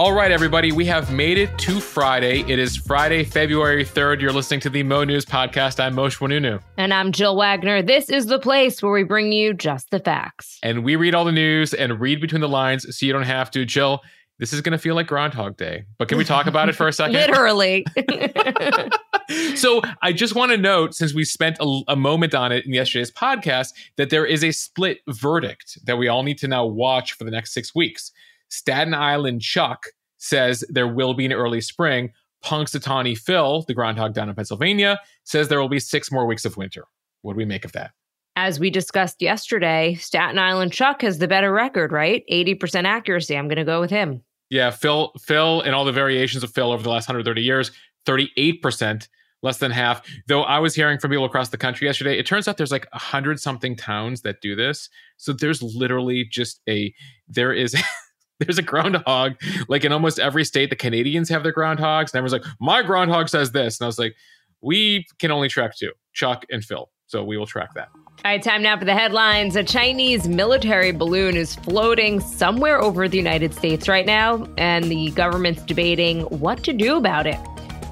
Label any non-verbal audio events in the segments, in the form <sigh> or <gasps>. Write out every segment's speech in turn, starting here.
All right, everybody, we have made it to Friday. It is Friday, February 3rd. You're listening to the Mo News Podcast. I'm Mosheh Oinounou. And I'm Jill Wagner. This is the place where we bring you just the facts. And we read all the news and read between the lines so you don't have to. Jill, this is going to feel like Groundhog Day, but can we talk about it for a <laughs> second? Literally. <laughs> so I just want to note, since we spent a, a, moment on it in yesterday's podcast, that there is a split verdict that we all need to now watch for the next six weeks. Staten Island Chuck says there will be an early spring. Punxsutawney Phil, the groundhog down in Pennsylvania, says there will be six more weeks of winter. What do we make of that? As we discussed yesterday, Staten Island Chuck has the better record, right? 80% accuracy. I'm going to go with him. Yeah, Phil, Phil, and all the variations of Phil over the last 130 years, 38%, less than half. Though I was hearing from people across the country yesterday, it turns out there's like a hundred something towns that do this. So there's literally just a there is <laughs> there's a groundhog like in almost every state the canadians have their groundhogs and everyone's like my groundhog says this and i was like we can only track two chuck and phil so we will track that all right time now for the headlines a chinese military balloon is floating somewhere over the united states right now and the government's debating what to do about it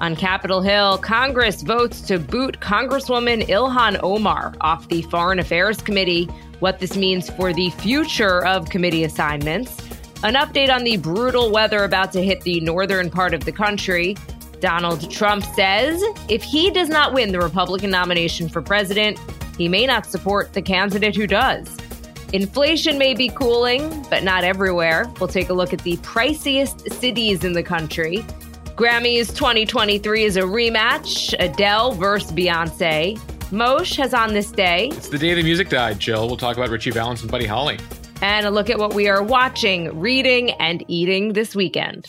on Capitol Hill, Congress votes to boot Congresswoman Ilhan Omar off the Foreign Affairs Committee. What this means for the future of committee assignments. An update on the brutal weather about to hit the northern part of the country. Donald Trump says if he does not win the Republican nomination for president, he may not support the candidate who does. Inflation may be cooling, but not everywhere. We'll take a look at the priciest cities in the country. Grammys 2023 is a rematch Adele versus Beyonce. Mosheh has on this day. It's the day the music died, Jill. We'll talk about Ritchie Valens and Buddy Holly and a look at what we are watching, reading, and eating this weekend.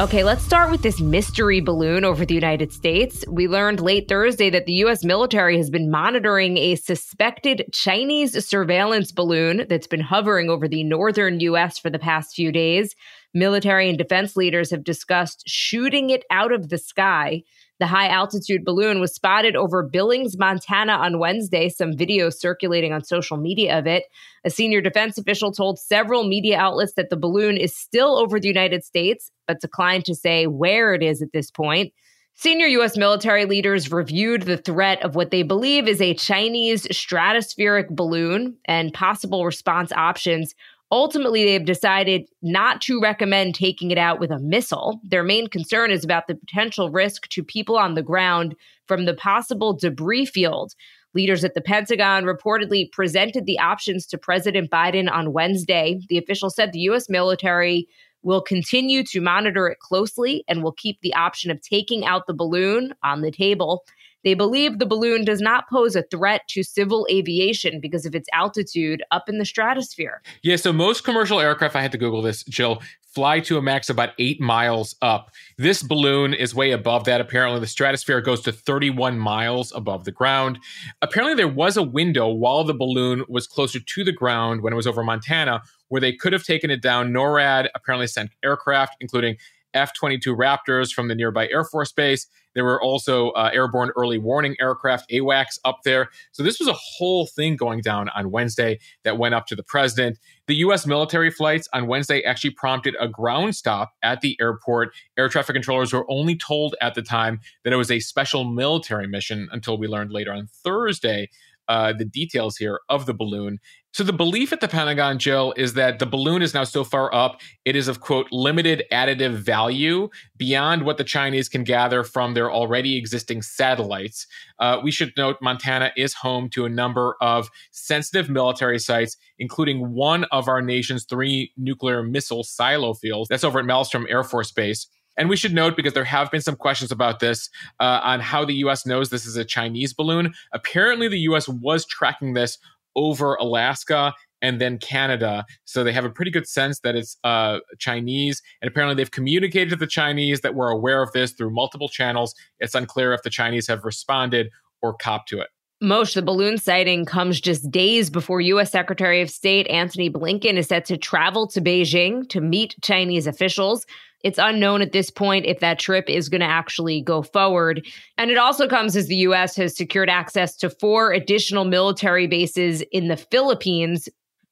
Okay, let's start with this mystery balloon over the United States. We learned late Thursday that the U.S. military has been monitoring a suspected Chinese surveillance balloon that's been hovering over the northern U.S. for the past few days. Military and defense leaders have discussed shooting it out of the sky. The high altitude balloon was spotted over Billings, Montana on Wednesday, some video circulating on social media of it. A senior defense official told several media outlets that the balloon is still over the United States, but declined to say where it is at this point. Senior U.S. military leaders reviewed the threat of what they believe is a Chinese stratospheric balloon and possible response options Ultimately, they've decided not to recommend taking it out with a missile. Their main concern is about the potential risk to people on the ground from the possible debris field. Leaders at the Pentagon reportedly presented the options to President Biden on Wednesday. The official said the U.S. military will continue to monitor it closely and will keep the option of taking out the balloon on the table. They believe the balloon does not pose a threat to civil aviation because of its altitude up in the stratosphere. Yeah, so most commercial aircraft, I had to Google this, Jill, fly to a max about eight miles up. This balloon is way above that. Apparently, the stratosphere goes to 31 miles above the ground. Apparently, there was a window while the balloon was closer to the ground when it was over Montana where they could have taken it down. NORAD apparently sent aircraft, including F 22 Raptors from the nearby Air Force Base. There were also uh, airborne early warning aircraft, AWACS, up there. So this was a whole thing going down on Wednesday that went up to the president. The U.S. military flights on Wednesday actually prompted a ground stop at the airport. Air traffic controllers were only told at the time that it was a special military mission until we learned later on Thursday uh, the details here of the balloon. So the belief at the Pentagon, Jill, is that the balloon is now so far up, it is of quote limited additive value beyond what the Chinese can gather from their already existing satellites. Uh, we should note Montana is home to a number of sensitive military sites, including one of our nation's three nuclear missile silo fields. That's over at Malmstrom Air Force Base. And we should note, because there have been some questions about this, uh, on how the US knows this is a Chinese balloon. Apparently, the US was tracking this over Alaska and then Canada. So they have a pretty good sense that it's uh, Chinese. And apparently, they've communicated to the Chinese that we're aware of this through multiple channels. It's unclear if the Chinese have responded or copped to it. Most the balloon sighting comes just days before U.S. Secretary of State Antony Blinken is set to travel to Beijing to meet Chinese officials. It's unknown at this point if that trip is going to actually go forward. And it also comes as the U.S. has secured access to four additional military bases in the Philippines.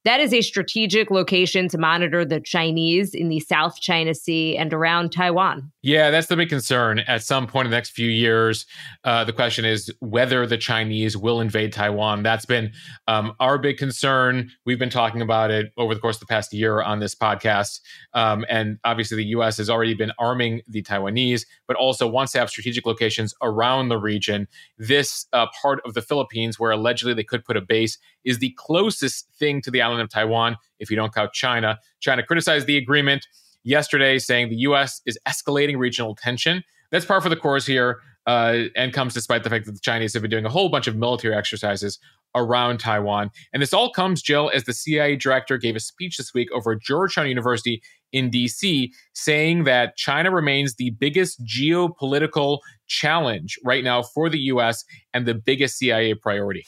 That is a strategic location to monitor the Chinese in the South China Sea and around Taiwan. Yeah, that's the big concern. At some point in the next few years, uh, the question is whether the Chinese will invade Taiwan. That's been um, our big concern. We've been talking about it over the course of the past year on this podcast. Um, and obviously, the U.S. has already been arming the Taiwanese, but also wants to have strategic locations around the region. This uh, part of the Philippines, where allegedly they could put a base, is the closest thing to the island of Taiwan, if you don't count China. China criticized the agreement yesterday, saying the U.S. is escalating regional tension. That's par for the course here, uh, and comes despite the fact that the Chinese have been doing a whole bunch of military exercises around Taiwan. And this all comes, Jill, as the CIA director gave a speech this week over Georgetown University in DC, saying that China remains the biggest geopolitical challenge right now for the U.S. and the biggest CIA priority.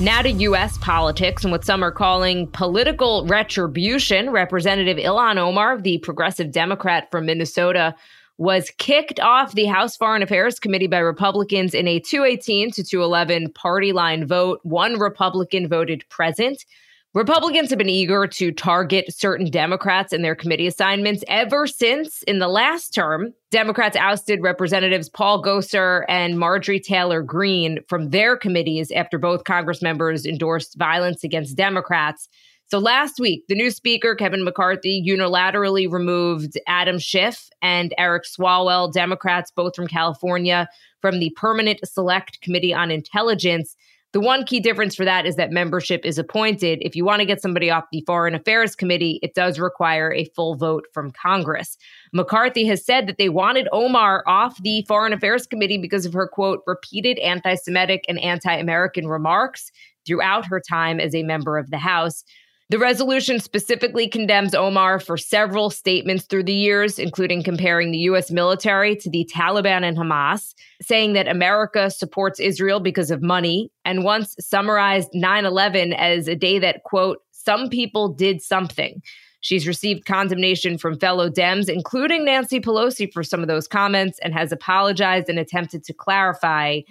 Now to U.S. politics and what some are calling political retribution. Representative Ilhan Omar, the progressive Democrat from Minnesota, was kicked off the House Foreign Affairs Committee by Republicans in a 218 to 211 party line vote. One Republican voted present. Republicans have been eager to target certain Democrats in their committee assignments ever since, in the last term, Democrats ousted Representatives Paul Gosar and Marjorie Taylor Greene from their committees after both Congress members endorsed violence against Democrats. So last week, the new speaker, Kevin McCarthy, unilaterally removed Adam Schiff and Eric Swalwell, Democrats, both from California, from the Permanent Select Committee on Intelligence. The one key difference for that is that membership is appointed. If you want to get somebody off the Foreign Affairs Committee, it does require a full vote from Congress. McCarthy has said that they wanted Omar off the Foreign Affairs Committee because of her, quote, repeated anti Semitic and anti American remarks throughout her time as a member of the House. The resolution specifically condemns Omar for several statements through the years, including comparing the U.S. military to the Taliban and Hamas, saying that America supports Israel because of money, and once summarized 9 11 as a day that, quote, some people did something. She's received condemnation from fellow Dems, including Nancy Pelosi, for some of those comments, and has apologized and attempted to clarify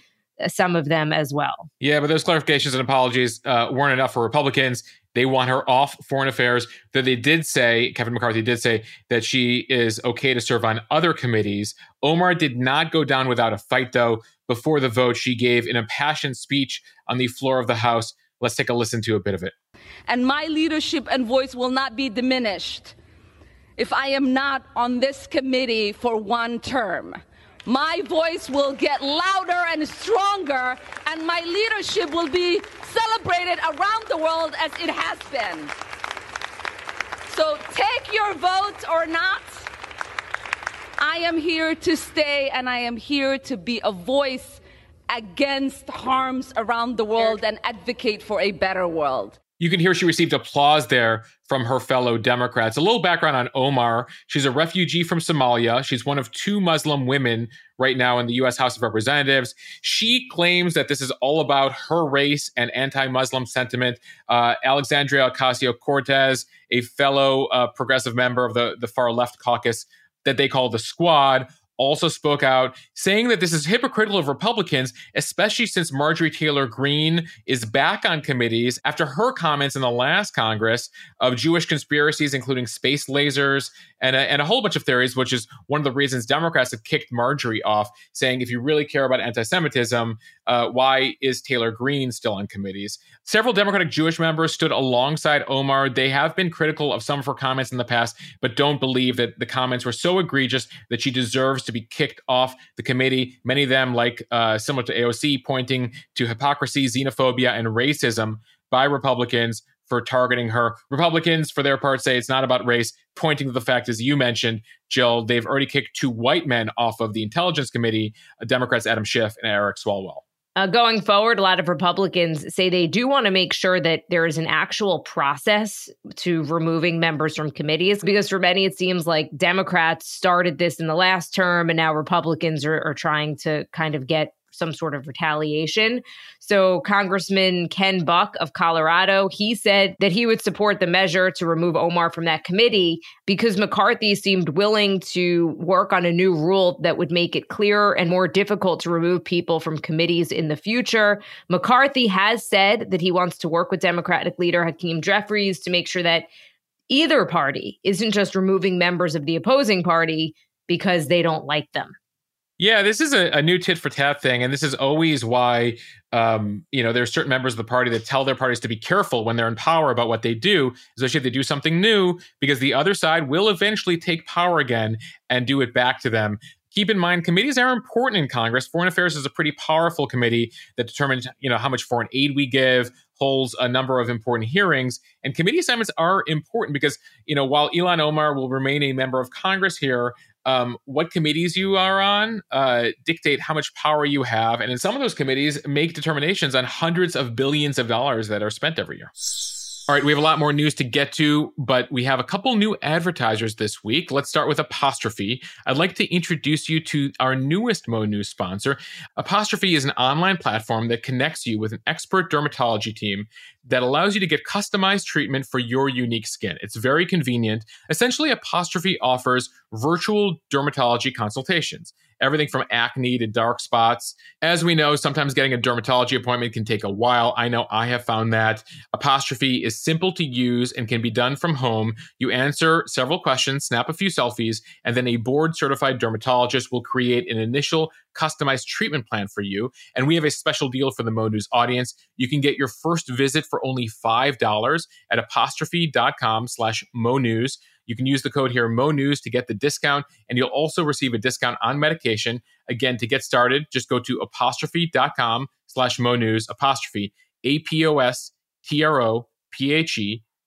some of them as well. Yeah, but those clarifications and apologies uh, weren't enough for Republicans. They want her off foreign affairs. Though they did say, Kevin McCarthy did say that she is okay to serve on other committees. Omar did not go down without a fight, though. Before the vote, she gave an impassioned speech on the floor of the House. Let's take a listen to a bit of it. And my leadership and voice will not be diminished if I am not on this committee for one term my voice will get louder and stronger, and my leadership will be celebrated around the world as it has been. So take your vote or not. I am here to stay, and I am here to be a voice against harms around the world and advocate for a better world. You can hear she received applause there from her fellow Democrats. A little background on Omar. She's a refugee from Somalia. She's one of two Muslim women right now in the U.S. House of Representatives. She claims that this is all about her race and anti Muslim sentiment. Uh, Alexandria Ocasio Cortez, a fellow uh, progressive member of the, the far left caucus that they call the Squad, also spoke out saying that this is hypocritical of Republicans, especially since Marjorie Taylor Greene is back on committees after her comments in the last Congress of Jewish conspiracies, including space lasers and a, and a whole bunch of theories, which is one of the reasons Democrats have kicked Marjorie off, saying if you really care about anti Semitism, uh, why is Taylor Greene still on committees? Several Democratic Jewish members stood alongside Omar. They have been critical of some of her comments in the past, but don't believe that the comments were so egregious that she deserves to be kicked off the committee. Many of them, like uh, similar to AOC, pointing to hypocrisy, xenophobia, and racism by Republicans for targeting her. Republicans, for their part, say it's not about race, pointing to the fact, as you mentioned, Jill, they've already kicked two white men off of the Intelligence Committee, uh, Democrats Adam Schiff and Eric Swalwell. Uh, going forward, a lot of Republicans say they do want to make sure that there is an actual process to removing members from committees because for many, it seems like Democrats started this in the last term and now Republicans are, are trying to kind of get some sort of retaliation. So, Congressman Ken Buck of Colorado, he said that he would support the measure to remove Omar from that committee because McCarthy seemed willing to work on a new rule that would make it clearer and more difficult to remove people from committees in the future. McCarthy has said that he wants to work with Democratic leader Hakeem Jeffries to make sure that either party isn't just removing members of the opposing party because they don't like them. Yeah, this is a, a, new tit for tat thing, and this is always why um, you know there's certain members of the party that tell their parties to be careful when they're in power about what they do, especially if they do something new, because the other side will eventually take power again and do it back to them. Keep in mind, committees are important in Congress. Foreign Affairs is a pretty powerful committee that determines, you know, how much foreign aid we give, holds a number of important hearings, and committee assignments are important because, you know, while Ilhan Omar will remain a member of Congress here, um, what committees you are on uh, dictate how much power you have. And in some of those committees, make determinations on hundreds of billions of dollars that are spent every year. All right, we have a lot more news to get to, but we have a couple new advertisers this week. Let's start with Apostrophe. I'd like to introduce you to our newest Mo News sponsor. Apostrophe is an online platform that connects you with an expert dermatology team that allows you to get customized treatment for your unique skin. It's very convenient. Essentially, Apostrophe offers virtual dermatology consultations everything from acne to dark spots. As we know, sometimes getting a dermatology appointment can take a while. I know I have found that. Apostrophe is simple to use and can be done from home. You answer several questions, snap a few selfies, and then a board certified dermatologist will create an initial customized treatment plan for you. And we have a special deal for the Mo News audience. You can get your first visit for only $5 at apostrophe.com slash Mo News. You can use the code here MoNews to get the discount, and you'll also receive a discount on medication. Again, to get started, just go to apostrophe.com slash MoNews, apostrophe, A-P-O-S-T-R-O-P-H-E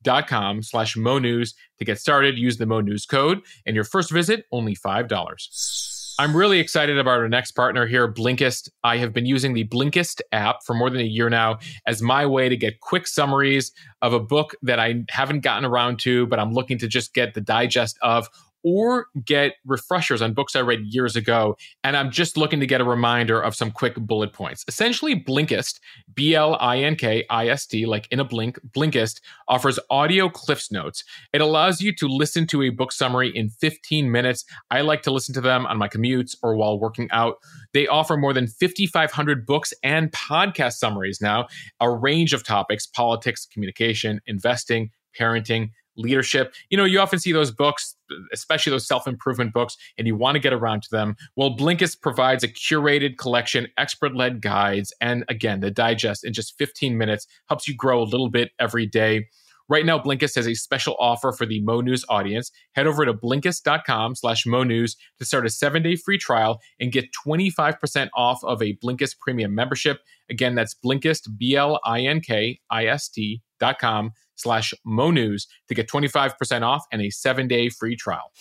dot com slash MoNews to get started. Use the MoNews code, and your first visit, only $5. I'm really excited about our next partner here, Blinkist. I have been using the Blinkist app for more than a year now as my way to get quick summaries of a book that I haven't gotten around to, but I'm looking to just get the digest of or get refreshers on books I read years ago. And I'm just looking to get a reminder of some quick bullet points. Essentially, Blinkist, B L I N K I S T, like in a blink, Blinkist offers audio Cliffs Notes. It allows you to listen to a book summary in 15 minutes. I like to listen to them on my commutes or while working out. They offer more than 5,500 books and podcast summaries now, a range of topics politics, communication, investing, parenting leadership. You know, you often see those books, especially those self improvement books, and you want to get around to them. Well, Blinkist provides a curated collection, expert led guides, and again, the digest in just 15 minutes helps you grow a little bit every day. Right now, Blinkist has a special offer for the Mo News audience. Head over to Blinkist.com slash Mo News to start a seven-day free trial and get 25% off of a Blinkist premium membership. Again, that's Blinkist, B-L-I-N-K-I-S-T dot com slash monews to get 25% off and a seven-day free trial.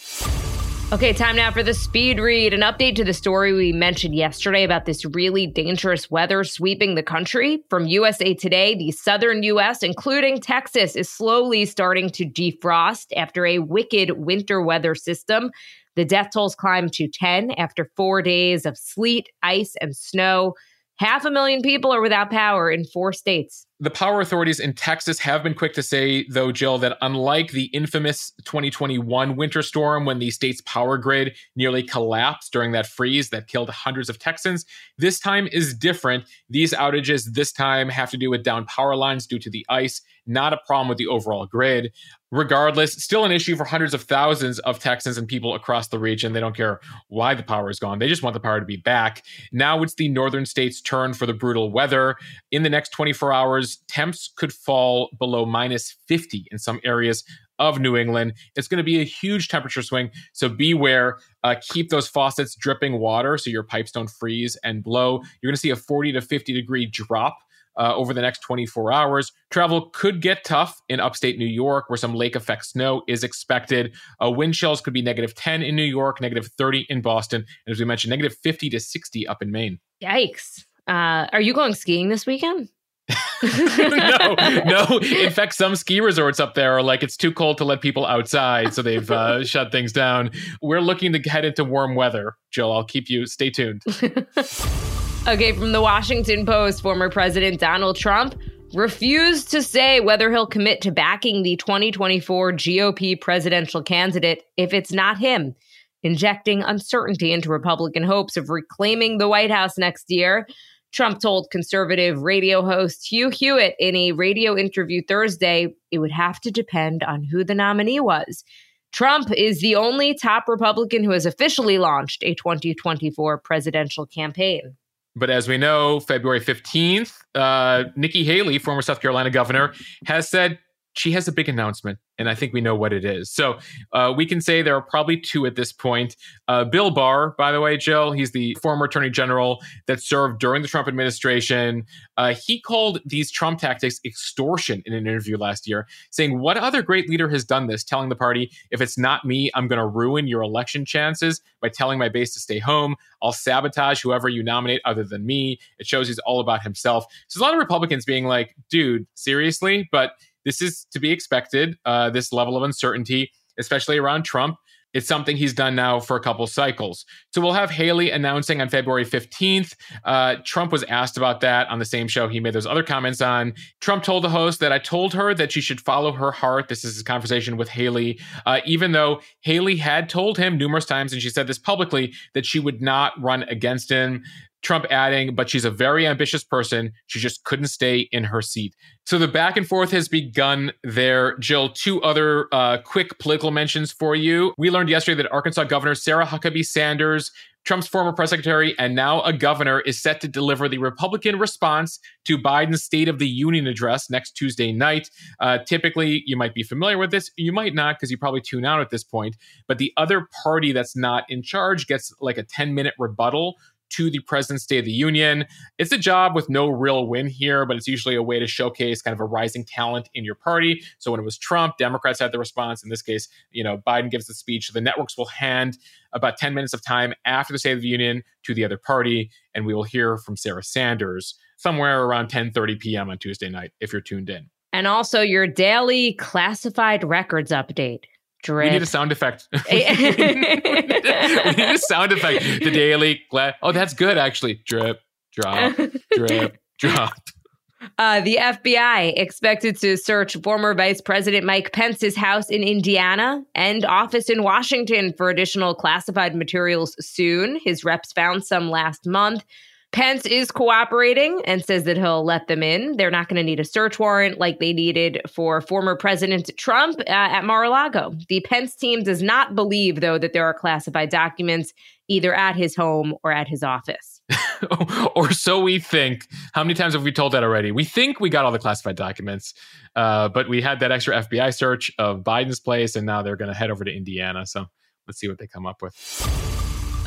Okay, time now for the speed read. An update to the story we mentioned yesterday about this really dangerous weather sweeping the country. From USA Today, the southern U.S., including Texas, is slowly starting to defrost after a wicked winter weather system. The death tolls climbed to 10 after four days of sleet, ice, and snow. Half a million people are without power in four states the power authorities in Texas have been quick to say, though, Jill, that unlike the infamous 2021 winter storm when the state's power grid nearly collapsed during that freeze that killed hundreds of Texans, this time is different. These outages this time have to do with down power lines due to the ice, not a problem with the overall grid. Regardless, still an issue for hundreds of thousands of Texans and people across the region. They don't care why the power is gone. They just want the power to be back. Now it's the northern states' turn for the brutal weather. In the next 24 hours, temps could fall below minus 50 in some areas of New England. It's going to be a huge temperature swing. So beware. Uh, keep those faucets dripping water so your pipes don't freeze and blow. You're going to see a 40 to 50 degree drop. Uh, over the next 24 hours. Travel could get tough in upstate New York, where some lake effect snow is expected. Uh, wind chills could be negative 10 in New York, negative 30 in Boston, and as we mentioned, negative 50 to 60 up in Maine. Yikes. Uh, are you going skiing this weekend? <laughs> <laughs> no, no. In fact, some ski resorts up there are like it's too cold to let people outside, so they've uh, <laughs> shut things down. We're looking to head into warm weather. Jill, I'll keep you. Stay tuned. Okay, from the Washington Post, former President Donald Trump refused to say whether he'll commit to backing the 2024 GOP presidential candidate if it's not him, injecting uncertainty into Republican hopes of reclaiming the White House next year. Trump told conservative radio host Hugh Hewitt in a radio interview Thursday it would have to depend on who the nominee was. Trump is the only top Republican who has officially launched a 2024 presidential campaign. But as we know, February 15th, uh, Nikki Haley, former South Carolina governor, has said she has a big announcement, and I think we know what it is. So uh, we can say there are probably two at this point. Uh, Bill Barr, by the way, Jill, he's the former attorney general that served during the Trump administration. Uh, he called these Trump tactics extortion in an interview last year, saying, What other great leader has done this? Telling the party, if it's not me, I'm going to ruin your election chances by telling my base to stay home. I'll sabotage whoever you nominate other than me. It shows he's all about himself. So there's a lot of Republicans being like, dude, seriously? But this is to be expected, uh, this level of uncertainty, especially around Trump. It's something he's done now for a couple cycles. So we'll have Haley announcing on February 15th. Uh, Trump was asked about that on the same show he made those other comments on. Trump told the host that I told her that she should follow her heart. This is his conversation with Haley, uh, even though Haley had told him numerous times, and she said this publicly, that she would not run against him. Trump adding, but she's a very ambitious person. She just couldn't stay in her seat. So the back and forth has begun there. Jill, two other uh, quick political mentions for you. We learned yesterday that Arkansas Governor Sarah Huckabee Sanders, Trump's former press secretary and now a governor, is set to deliver the Republican response to Biden's State of the Union address next Tuesday night. Uh, typically, you might be familiar with this. You might not because you probably tune out at this point. But the other party that's not in charge gets like a 10 minute rebuttal to the President's State of the Union. It's a job with no real win here, but it's usually a way to showcase kind of a rising talent in your party. So when it was Trump, Democrats had the response. In this case, you know, Biden gives the speech. The networks will hand about 10 minutes of time after the State of the Union to the other party, and we will hear from Sarah Sanders somewhere around 10:30 p.m. on Tuesday night if you're tuned in. And also your daily classified records update. Drip. We need a sound effect. <laughs> <laughs> we, need, <laughs> a sound effect. The daily. Gla- oh, that's good actually. Drip, drop, drip, drop. Uh, the FBI expected to search former Vice President Mike Pence's house in Indiana and office in Washington for additional classified materials soon. His reps found some last month. Pence is cooperating and says that he'll let them in. They're not going to need a search warrant like they needed for former President Trump uh, at Mar a Lago. The Pence team does not believe, though, that there are classified documents either at his home or at his office. <laughs> or so we think. How many times have we told that already? We think we got all the classified documents, uh, but we had that extra FBI search of Biden's place, and now they're going to head over to Indiana. So let's see what they come up with.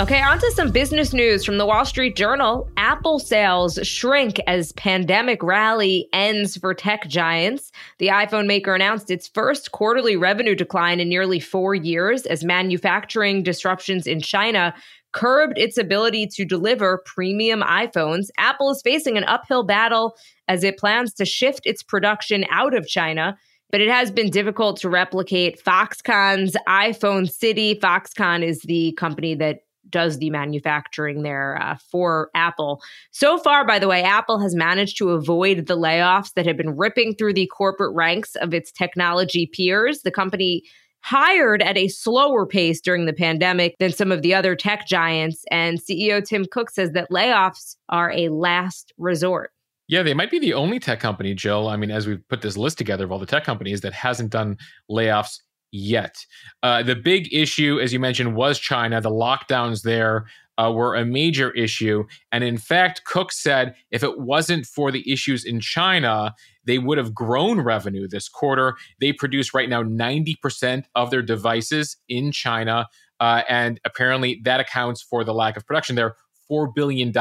Okay, on to some business news from the Wall Street Journal. Apple sales shrink as pandemic rally ends for tech giants. The iPhone maker announced its first quarterly revenue decline in nearly four years as manufacturing disruptions in China curbed its ability to deliver premium iPhones. Apple is facing an uphill battle as it plans to shift its production out of China but it has been difficult to replicate Foxconn's iPhone City. Foxconn is the company that does the manufacturing there uh, for Apple. So far, by the way, Apple has managed to avoid the layoffs that have been ripping through the corporate ranks of its technology peers. The company hired at a slower pace during the pandemic than some of the other tech giants. And CEO Tim Cook says that layoffs are a last resort. Yeah, they might be the only tech company, Jill. I mean, as we've put this list together of all the tech companies that hasn't done layoffs yet. Uh, the big issue, as you mentioned, was China. The lockdowns there uh, were a major issue. And in fact, Cook said if it wasn't for the issues in China, they would have grown revenue this quarter. They produce right now 90% of their devices in China. Uh, and apparently that accounts for the lack of production there. $4 billion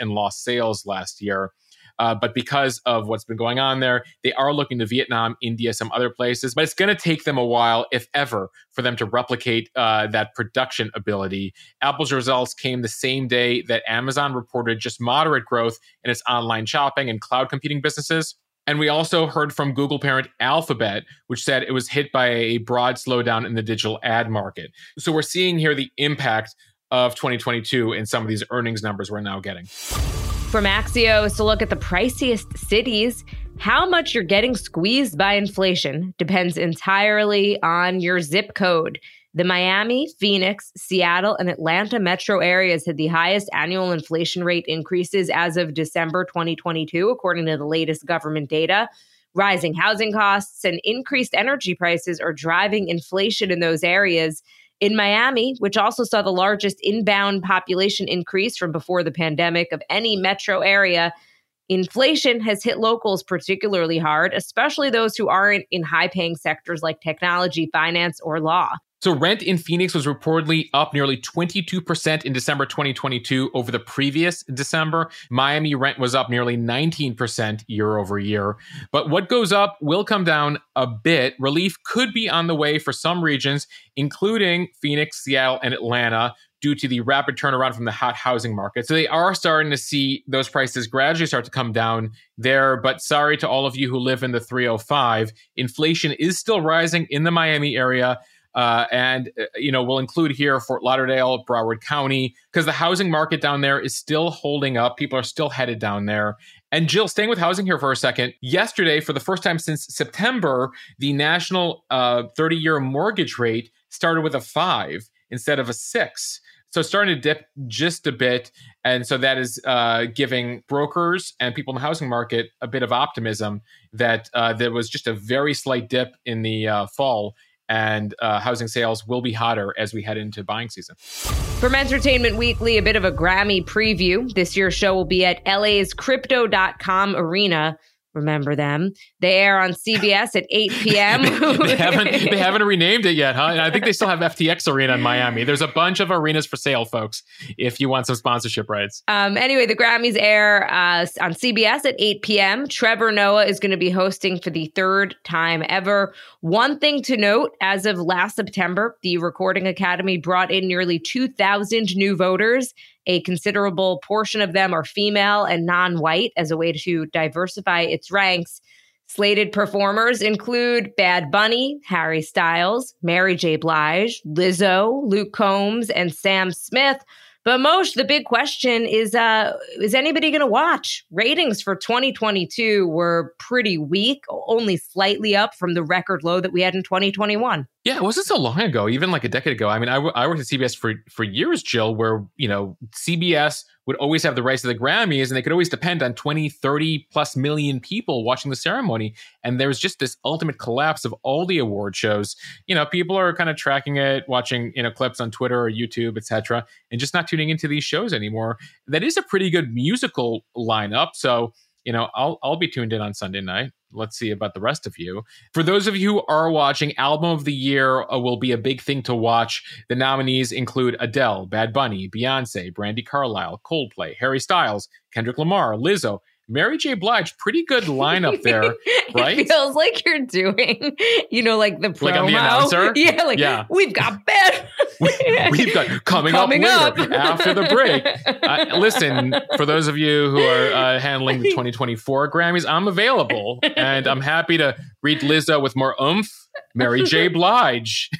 in lost sales last year. Uh, but because of what's been going on there, they are looking to Vietnam, India, some other places. But it's going to take them a while, if ever, for them to replicate uh, that production ability. Apple's results came the same day that Amazon reported just moderate growth in its online shopping and cloud computing businesses. And we also heard from Google parent Alphabet, which said it was hit by a broad slowdown in the digital ad market. So we're seeing here the impact of 2022 in some of these earnings numbers we're now getting. From Axios to look at the priciest cities, how much you're getting squeezed by inflation depends entirely on your zip code. The Miami, Phoenix, Seattle, and Atlanta metro areas had the highest annual inflation rate increases as of December 2022, according to the latest government data. Rising housing costs and increased energy prices are driving inflation in those areas. In Miami, which also saw the largest inbound population increase from before the pandemic of any metro area, inflation has hit locals particularly hard, especially those who aren't in high paying sectors like technology, finance, or law. So rent in Phoenix was reportedly up nearly 22% in December 2022 over the previous December. Miami rent was up nearly 19% year over year. But what goes up will come down a bit. Relief could be on the way for some regions, including Phoenix, Seattle, and Atlanta, due to the rapid turnaround from the hot housing market. So they are starting to see those prices gradually start to come down there. But sorry to all of you who live in the 305. Inflation is still rising in the Miami area. Uh, and uh, you know we'll include here Fort Lauderdale, Broward County, because the housing market down there is still holding up. People are still headed down there. And Jill, staying with housing here for a second, yesterday, for the first time since September, the national 30 uh, year mortgage rate started with a five instead of a six. So starting to dip just a bit. And so that is uh, giving brokers and people in the housing market a bit of optimism that uh, there was just a very slight dip in the uh, fall and uh, housing sales will be hotter as we head into buying season. From Entertainment Weekly, a bit of a Grammy preview. This year's show will be at LA's Crypto.com Arena Remember them? They air on CBS at 8 <laughs> p.m. they, haven't they <laughs> haven't renamed it yet, huh? I think they still have FTX Arena in Miami. There's a bunch of arenas for sale, folks. If you want some sponsorship rights. Um, anyway, the Grammys air uh, on CBS at 8 p.m. Trevor Noah is going to be hosting for the third time ever. One thing to note: as of last September, the Recording Academy brought in nearly 2,000 new voters a considerable portion of them are female and non white as a way to diversify its ranks. Slated performers include Bad Bunny, Harry Styles, Mary J. Blige, Lizzo, Luke Combs, and Sam Smith. But most, the big question is: uh, Is anybody going to watch? Ratings for 2022 were pretty weak, only slightly up from the record low that we had in 2021. Yeah, it wasn't so long ago, even like a decade ago. I mean, I, I worked at CBS for for years, Jill, where you know CBS would always have the rights to the Grammys and they could always depend on 20, 30 plus million people watching the ceremony. And there's just this ultimate collapse of all the award shows. You know, people are kind of tracking it, watching, you know, clips on Twitter or YouTube, etc., and just not tuning into these shows anymore. That is a pretty good musical lineup. So, you know, I'll I'll be tuned in on Sunday night let's see about the rest of you. For those of you who are watching, album of the year uh, will be a big thing to watch. The nominees include Adele, Bad Bunny, Beyonce, Brandi Carlile, Coldplay, Harry Styles, Kendrick Lamar, Lizzo, Mary J. Blige, pretty good lineup <laughs> there, right? it feels like you're doing, you know, like the promo. Like I'm the announcer? <laughs> Yeah, like yeah. we've got bad. <laughs> we, have got coming, coming up, later, up, after the break. Uh, <laughs> listen, for those of you who are uh, handling the 2024 Grammys, I'm available and I'm happy to read Lizzo with more oomph. Mary J. <laughs> Blige.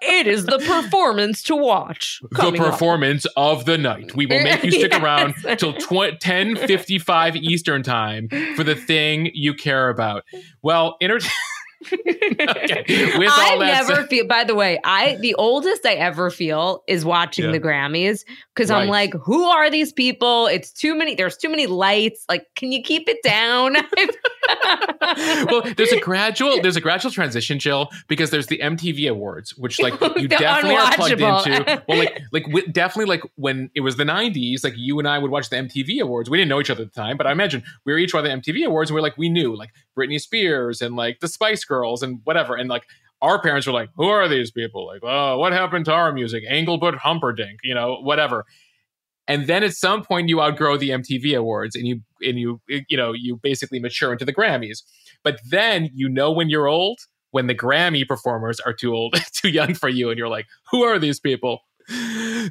It is the performance to watch. The performance up. of the night. We will make you stick yes. around till tw- 10:55 Eastern time for the thing you care about. Well, entertainment okay. <laughs> I never said- feel. By the way, I the oldest I ever feel is watching yeah. the Grammys because right. I'm like, who are these people? It's too many. There's too many lights. Like, can you keep it down? <laughs> <laughs> well, there's a gradual there's a gradual transition, Jill, because there's the MTV Awards, which like you definitely are plugged into. Well, like like w- definitely like when it was the '90s, like you and I would watch the MTV Awards. We didn't know each other at the time, but I imagine we were each watching the MTV Awards, and we are like we knew like Britney Spears and like the Spice Girls and whatever, and like our parents were like, "Who are these people? Like, oh, what happened to our music? Engelbert Humperdinck, you know, whatever." And then at some point, you outgrow the MTV Awards, and you and you you know you basically mature into the Grammys. But then you know when you're old when the Grammy performers are too old, <laughs> too young for you, and you're like, "Who are these people?"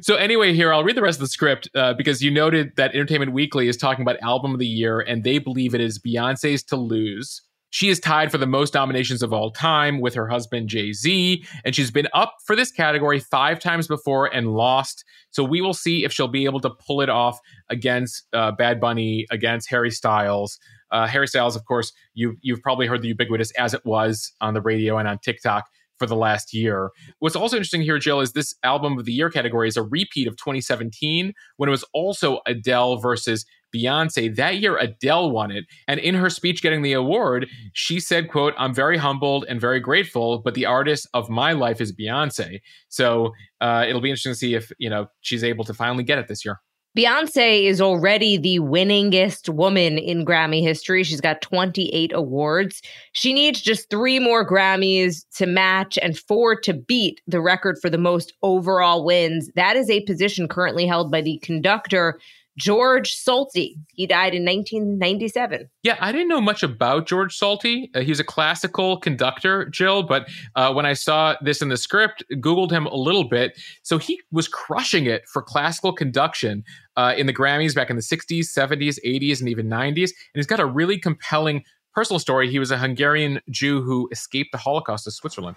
So anyway, here I'll read the rest of the script uh, because you noted that Entertainment Weekly is talking about album of the year, and they believe it is Beyonce's "To Lose." She is tied for the most nominations of all time with her husband Jay Z, and she's been up for this category five times before and lost. So we will see if she'll be able to pull it off against uh, Bad Bunny, against Harry Styles. Uh, Harry Styles, of course, you you've probably heard the ubiquitous "As It Was" on the radio and on TikTok for the last year. What's also interesting here, Jill, is this album of the year category is a repeat of 2017 when it was also Adele versus Beyonce. That year, Adele won it. And in her speech getting the award, she said, quote, I'm very humbled and very grateful, but the artist of my life is Beyonce. So uh, it'll be interesting to see if, you know, she's able to finally get it this year. Beyonce is already the winningest woman in Grammy history. She's got 28 awards. She needs just three more Grammys to match and four to beat the record for the most overall wins. That is a position currently held by the conductor George Solti. He died in 1997. Yeah, I didn't know much about George Solti. Uh, he was a classical conductor, Jill, but uh, when I saw this in the script, Googled him a little bit. So he was crushing it for classical conduction uh, in the Grammys back in the 60s, 70s, 80s, and even 90s. And he's got a really compelling personal story. He was a Hungarian Jew who escaped the Holocaust to Switzerland.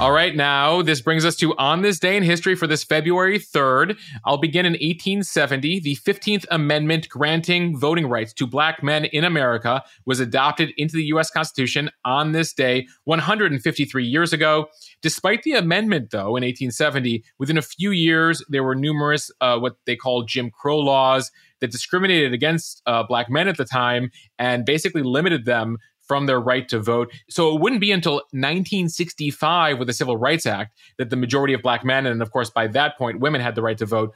All right, now this brings us to On This Day in History for this February 3rd. I'll begin in 1870. The 15th Amendment granting voting rights to black men in America was adopted into the U.S. Constitution on this day 153 years ago. Despite the amendment, though, in 1870, within a few years, there were numerous uh, what they called Jim Crow laws that discriminated against uh, black men at the time and basically limited them from their right to vote. So it wouldn't be until 1965 with the Civil Rights Act that the majority of black men, and of course by that point women had the right to vote,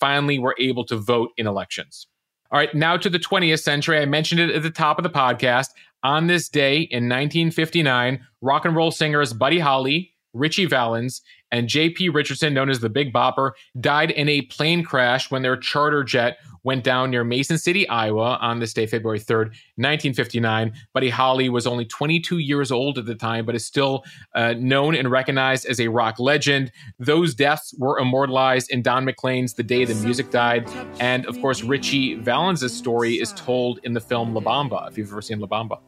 finally were able to vote in elections. All right, now to the 20th century. I mentioned it at the top of the podcast. On this day in 1959, rock and roll singers Buddy Holly, Ritchie Valens, and J.P. Richardson, known as the Big Bopper, died in a plane crash when their charter jet went down near Mason City, Iowa on this day, February 3rd, 1959. Buddy Holly was only 22 years old at the time, but is still uh, known and recognized as a rock legend. Those deaths were immortalized in Don McLean's The Day the Music Died. And of course, Ritchie Valens' story is told in the film La Bamba, if you've ever seen La Bamba.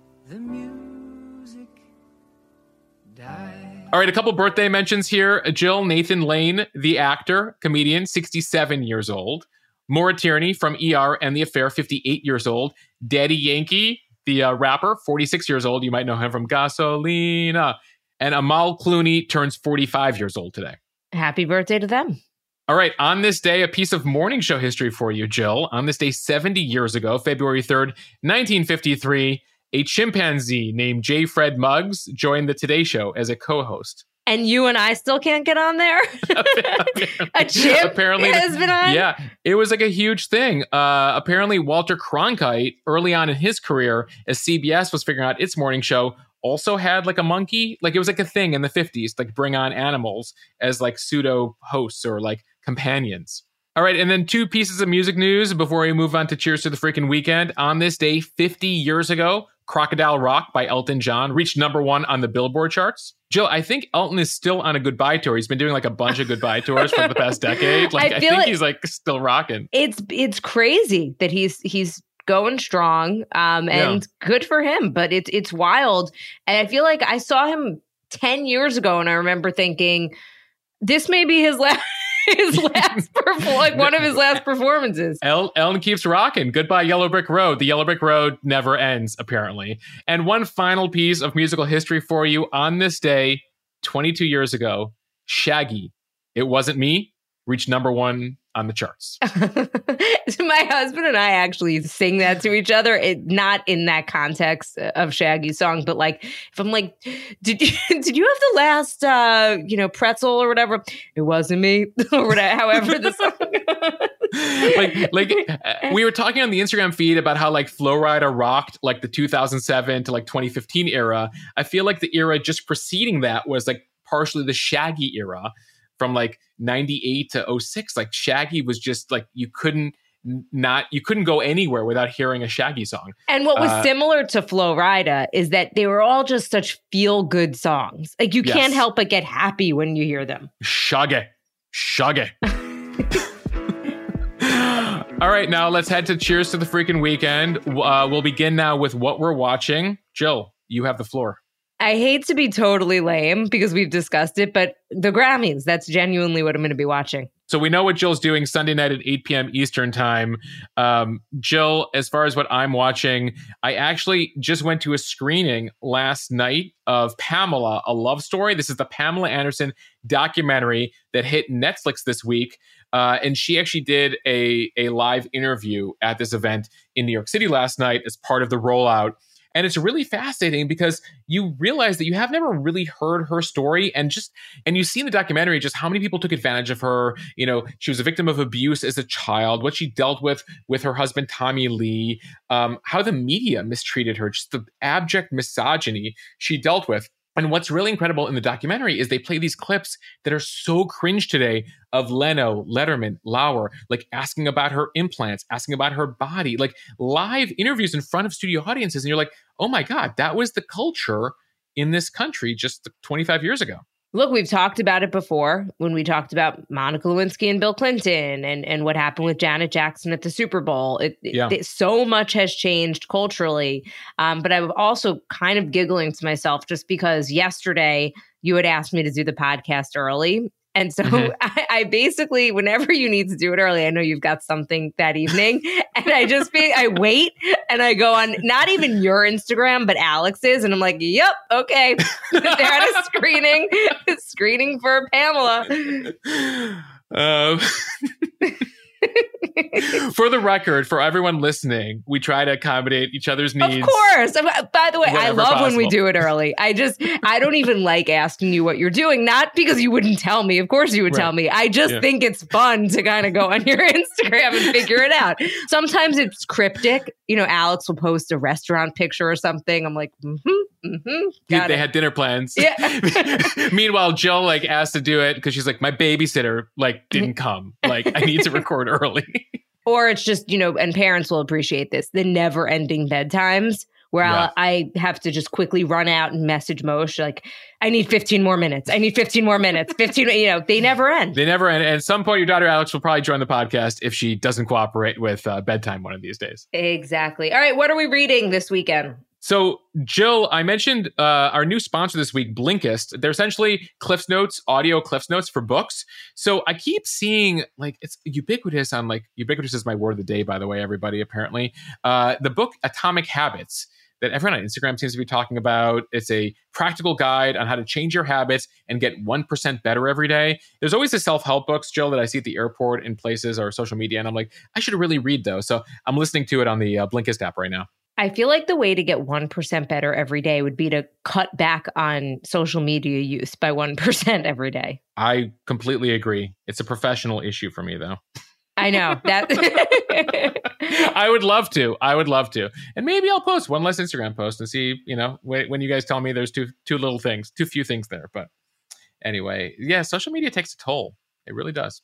All right, a couple birthday mentions here. Jill Nathan Lane, the actor, comedian, 67 years old. Maura Tierney from ER and The Affair, 58 years old. Daddy Yankee, the uh, rapper, 46 years old. You might know him from Gasolina. And Amal Clooney turns 45 years old today. Happy birthday to them. All right, on this day, a piece of morning show history for you, Jill. On this day, 70 years ago, February 3rd, 1953, a chimpanzee named J. Fred Muggs joined the Today Show as a co host. And you and I still can't get on there. <laughs> <laughs> a chip apparently has been on. Yeah, it was like a huge thing. Uh, apparently, Walter Cronkite, early on in his career, as CBS was figuring out its morning show, also had like a monkey. Like it was like a thing in the fifties, like bring on animals as like pseudo hosts or like companions. All right, and then two pieces of music news before we move on to Cheers to the Freaking Weekend. On this day, 50 years ago, Crocodile Rock by Elton John reached number one on the Billboard charts. Jill, I think Elton is still on a goodbye tour. He's been doing like a bunch of goodbye tours for the past <laughs> decade. Like I, I think like he's like still rocking. It's it's crazy that he's he's going strong. Um and yeah. good for him. But it's it's wild. And I feel like I saw him 10 years ago and I remember thinking, this may be his <laughs> last <laughs> his <laughs> last perform- like one of his last performances. El- Ellen keeps rocking. Goodbye, Yellow Brick Road. The Yellow Brick Road never ends, apparently. And one final piece of musical history for you on this day, 22 years ago, Shaggy. It wasn't me reached number one on the charts. <laughs> My husband and I actually sing that to each other. It not in that context of Shaggy's song, but like if I'm like, did you <laughs> did you have the last uh, you know, pretzel or whatever? It wasn't me <laughs> or whatever, however the song. like like uh, we were talking on the Instagram feed about how like Flo Rida rocked like the 2007 to like 2015 era. I feel like the era just preceding that was like partially the Shaggy era from like 98 to 06 like shaggy was just like you couldn't not you couldn't go anywhere without hearing a shaggy song and what was uh, similar to Flo Rida is that they were all just such feel good songs like you yes. can't help but get happy when you hear them shaggy shaggy <laughs> All right, now let's head to Cheers to the freaking weekend. Uh, we'll begin now with what we're watching. Jill, you have the floor. I hate to be totally lame because we've discussed it, but the Grammys, that's genuinely what I'm going to be watching. So we know what Jill's doing Sunday night at 8 p.m. Eastern time. Um, Jill, as far as what I'm watching, I actually just went to a screening last night of Pamela, a love story. This is the Pamela Anderson documentary that hit Netflix this week. Uh, and she actually did a, a live interview at this event in New York City last night as part of the rollout. And it's really fascinating because you realize that you have never really heard her story and just, and you see in the documentary just how many people took advantage of her. You know, she was a victim of abuse as a child, what she dealt with with her husband, Tommy Lee, um, how the media mistreated her, just the abject misogyny she dealt with. And what's really incredible in the documentary is they play these clips that are so cringe today of Leno, Letterman, Lauer, like asking about her implants, asking about her body, like live interviews in front of studio audiences. And you're like, oh my God, that was the culture in this country just 25 years ago. Look, we've talked about it before when we talked about Monica Lewinsky and Bill Clinton and, and what happened with Janet Jackson at the Super Bowl. It, yeah. it, so much has changed culturally. Um, but I'm also kind of giggling to myself just because yesterday you had asked me to do the podcast early. And so mm-hmm. <laughs> I, I, basically, whenever you need to do it early, I know you've got something that evening, <laughs> and I just be, I wait and I go on not even your Instagram, but Alex's, and I'm like, yep, okay, <laughs> they're at a screening, screening for Pamela. Um. <laughs> for the record, for everyone listening, we try to accommodate each other's needs. Of course. By the way, I love possible. when we do it early. I just, I don't even like asking you what you're doing, not because you wouldn't tell me. Of course, you would right. tell me. I just yeah. think it's fun to kind of go on your <laughs> Instagram and figure it out. Sometimes it's cryptic. You know, Alex will post a restaurant picture or something. I'm like, mm hmm. Mm-hmm, they it. had dinner plans. Yeah. <laughs> Meanwhile, Jill like asked to do it because she's like, my babysitter like didn't come. Like, I need to record early. <laughs> or it's just you know, and parents will appreciate this: the never-ending bedtimes where yeah. i have to just quickly run out and message Mosheh like, I need 15 more minutes. I need 15 more minutes. 15, you know, they never end. They never end. And at some point, your daughter Alex will probably join the podcast if she doesn't cooperate with uh, bedtime one of these days. Exactly. All right, what are we reading this weekend? So, Jill, I mentioned uh, our new sponsor this week, Blinkist. They're essentially Cliffs Notes, audio Cliffs Notes for books. So I keep seeing like it's ubiquitous on like ubiquitous is my word of the day, by the way, everybody. Apparently, uh, the book Atomic Habits that everyone on Instagram seems to be talking about. It's a practical guide on how to change your habits and get 1% better every day. There's always the self help books, Jill, that I see at the airport in places or social media. And I'm like, I should really read those. So I'm listening to it on the uh, Blinkist app right now. I feel like the way to get 1% better every day would be to cut back on social media use by 1% every day. I completely agree. It's a professional issue for me, though. I know <laughs> that. I would love to. I would love to, and maybe I'll post one less Instagram post and see. You know, when you guys tell me there's too too little things, too few things there. But anyway, yeah, social media takes a toll. It really does.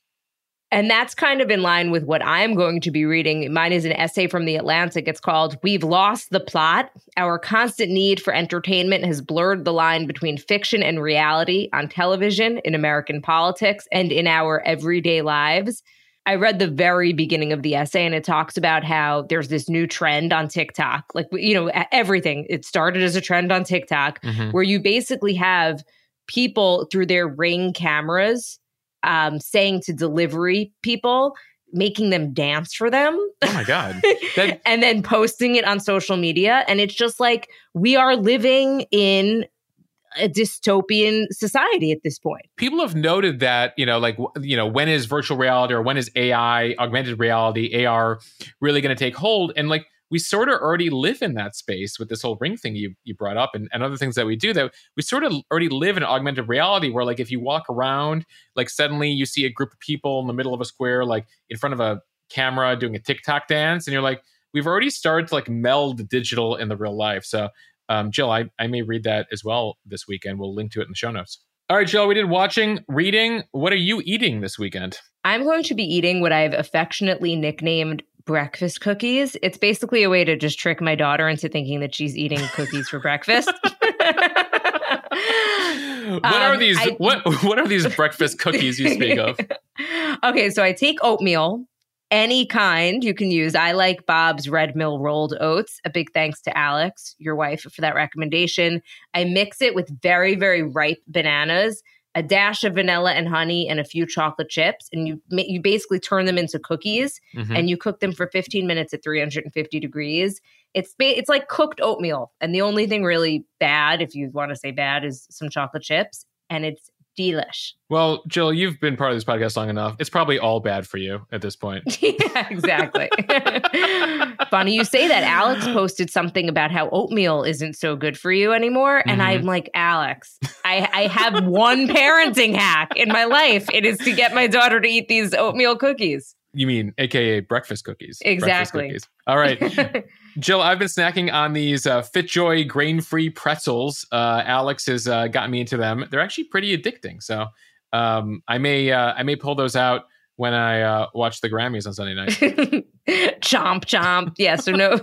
And that's kind of in line with what I'm going to be reading. Mine is an essay from The Atlantic. It's called We've Lost the Plot. Our constant need for entertainment has blurred the line between fiction and reality on television, in American politics, and in our everyday lives. I read the very beginning of the essay and it talks about how there's this new trend on TikTok. Like, you know, everything. It started as a trend on TikTok mm-hmm. where you basically have people through their ring cameras um, saying to delivery people, making them dance for them. Oh my God. <laughs> That- and then posting it on social media. And it's just like we are living in a dystopian society at this point. People have noted that, you know, like, you know, when is virtual reality or when is AI, augmented reality, AR really going to take hold? And like, we sort of already live in that space with this whole ring thing you, you brought up and, and other things that we do that we sort of already live in augmented reality where like if you walk around like suddenly you see a group of people in the middle of a square like in front of a camera doing a tiktok dance and you're like we've already started to like meld digital and the real life. So um, jill I, I may read that as well this weekend. We'll link to it in the show notes. All right jill we did watching reading. What are you eating this weekend? I'm going to be eating what I've affectionately nicknamed breakfast cookies. It's basically a way to just trick my daughter into thinking that she's eating <laughs> cookies for breakfast. <laughs> what um, are these I, what what are these breakfast cookies you speak of? <laughs> Okay, so I take oatmeal any kind you can use. I like Bob's Red Mill rolled oats. A big thanks to Alex, your wife, for that recommendation. I mix it with very, very ripe bananas, a dash of vanilla and honey, and a few chocolate chips. And you you basically turn them into cookies Mhm. and you cook them for 15 minutes at 350 degrees. It's it's like cooked oatmeal, and the only thing really bad, if you want to say bad, is some chocolate chips, and it's delish. Well, Jill, you've been part of this podcast long enough. It's probably all bad for you at this point. <laughs> yeah, exactly. <laughs> Funny you say that. Alex <gasps> posted something about how oatmeal isn't so good for you anymore. And Mhm. I'm like, Alex, I, I have one parenting hack in my life. It is to get my daughter to eat these oatmeal cookies. You mean AKA breakfast cookies? Breakfast Exactly. cookies. All right. <laughs> Jill, I've been snacking on these uh, FitJoy grain-free pretzels. Uh, Alex has uh, gotten me into them. They're actually pretty addicting. So um, I may uh, I may pull those out when I uh, watch the Grammys on Sunday night. <laughs> <laughs> chomp, chomp. yes or no,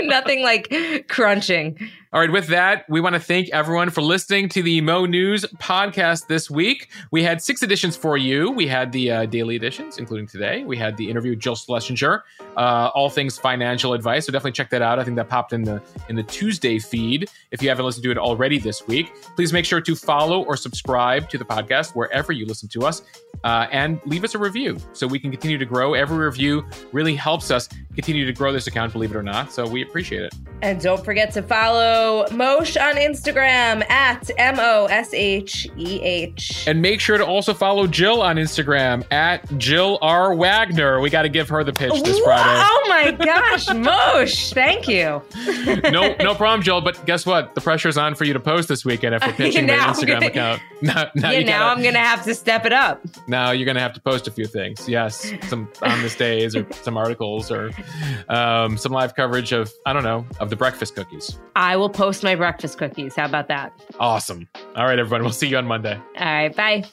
<laughs> nothing like crunching. All right, with that, we want to thank everyone for listening to the Mo News podcast this week. We had six editions for you. We had the uh, daily editions, including today. We had the interview with Jill Schlesinger, uh, all things financial advice. So definitely check that out. I think that popped in the in the Tuesday feed. If you haven't listened to it already this week, please make sure to follow or subscribe to the podcast wherever you listen to us, uh, and leave us a review so we can continue to grow. Every review really helps us continue to grow this account, believe it or not. So we appreciate it. And don't forget to follow Mosh on Instagram at M O S H E H. And make sure to also follow Jill on Instagram at Jill R. Wagner. We got to give her the pitch this Friday. Oh my gosh, <laughs> Mosh. Thank you. No, no problem, Jill. But guess what? The pressure's on for you to post this weekend if we're <laughs> pitching the Instagram gonna- account. <laughs> Now, now, yeah, you now gotta- I'm going to have to step it up. now you're gonna have to post a few things. Yes, some on this days or some articles or um, some live coverage of I don't know of the breakfast cookies. I will post my breakfast cookies. How about that? Awesome. All right, everyone. We'll see you on Monday. All right, bye.